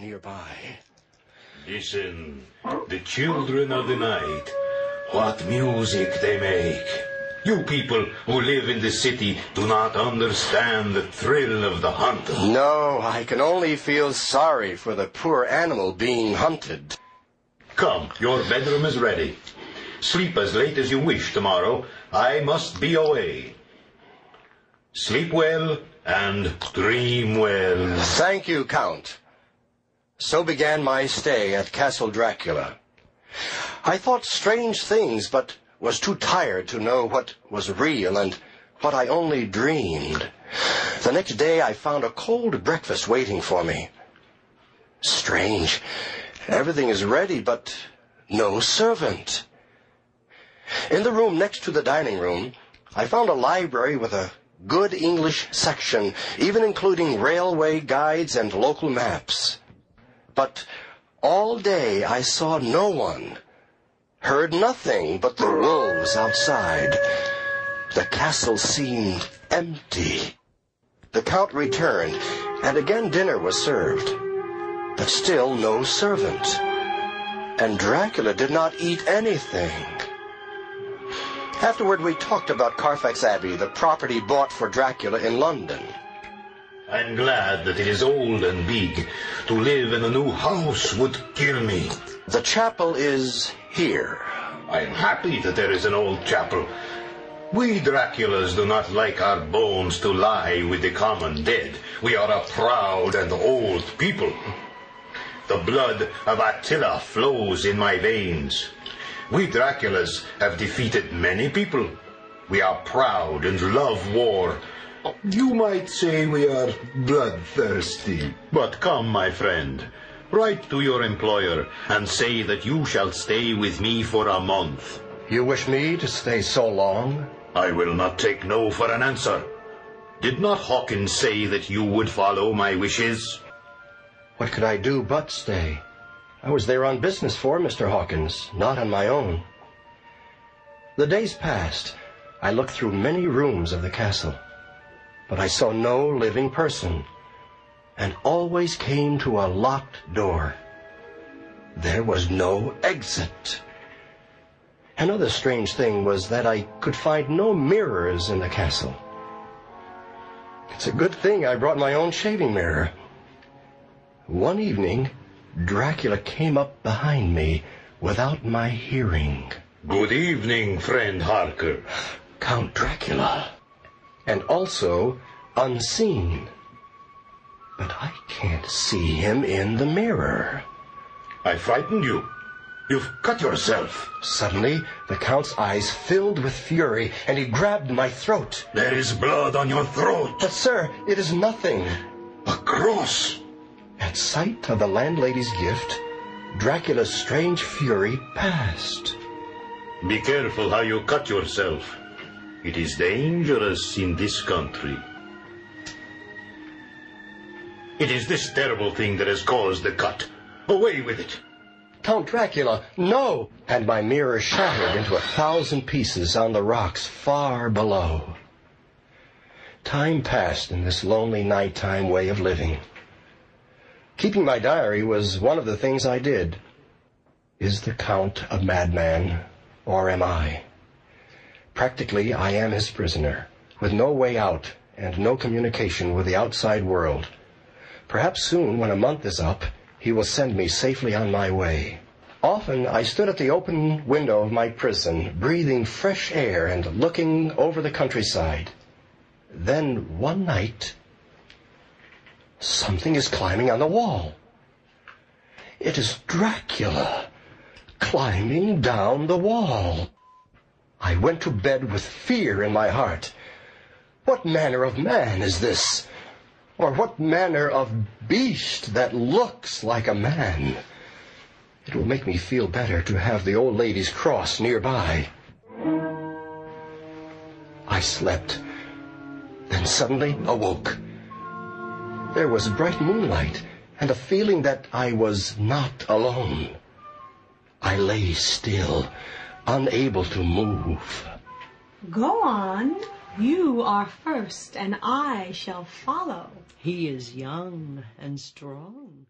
nearby. Listen, the children of the night, what music they make. You people who live in the city do not understand the thrill of the hunt. No, I can only feel sorry for the poor animal being hunted. Come, your bedroom is ready. Sleep as late as you wish tomorrow. I must be away. Sleep well and dream well. Thank you, Count. So began my stay at Castle Dracula. I thought strange things, but was too tired to know what was real and what I only dreamed. The next day I found a cold breakfast waiting for me. Strange. Everything is ready, but no servant. In the room next to the dining room, I found a library with a good English section, even including railway guides and local maps. But all day I saw no one, heard nothing but the wolves outside. The castle seemed empty. The Count returned, and again dinner was served, but still no servant. And Dracula did not eat anything. Afterward, we talked about Carfax Abbey, the property bought for Dracula in London. I'm glad that it is old and big. To live in a new house would kill me. The chapel is here. I am happy that there is an old chapel. We Draculas do not like our bones to lie with the common dead. We are a proud and old people. The blood of Attila flows in my veins. We Draculas have defeated many people. We are proud and love war. You might say we are bloodthirsty. But come, my friend, write to your employer and say that you shall stay with me for a month. You wish me to stay so long? I will not take no for an answer. Did not Hawkins say that you would follow my wishes? What could I do but stay? I was there on business for Mr. Hawkins, not on my own. The days passed. I looked through many rooms of the castle, but I saw no living person, and always came to a locked door. There was no exit. Another strange thing was that I could find no mirrors in the castle. It's a good thing I brought my own shaving mirror. One evening, Dracula came up behind me without my hearing. Good evening, friend Harker. Count Dracula. And also unseen. But I can't see him in the mirror. I frightened you. You've cut yourself. Suddenly, the Count's eyes filled with fury, and he grabbed my throat. There is blood on your throat. But, sir, it is nothing. A cross. At sight of the landlady's gift, Dracula's strange fury passed. Be careful how you cut yourself. It is dangerous in this country. It is this terrible thing that has caused the cut. Away with it. Count Dracula, no! And my mirror shattered into a thousand pieces on the rocks far below. Time passed in this lonely nighttime way of living. Keeping my diary was one of the things I did. Is the Count a madman, or am I? Practically, I am his prisoner, with no way out and no communication with the outside world. Perhaps soon, when a month is up, he will send me safely on my way. Often I stood at the open window of my prison, breathing fresh air and looking over the countryside. Then one night, Something is climbing on the wall. It is Dracula climbing down the wall. I went to bed with fear in my heart. What manner of man is this? Or what manner of beast that looks like a man? It will make me feel better to have the old lady's cross nearby. I slept, then suddenly awoke. There was bright moonlight and a feeling that I was not alone. I lay still, unable to move. Go on. You are first, and I shall follow. He is young and strong.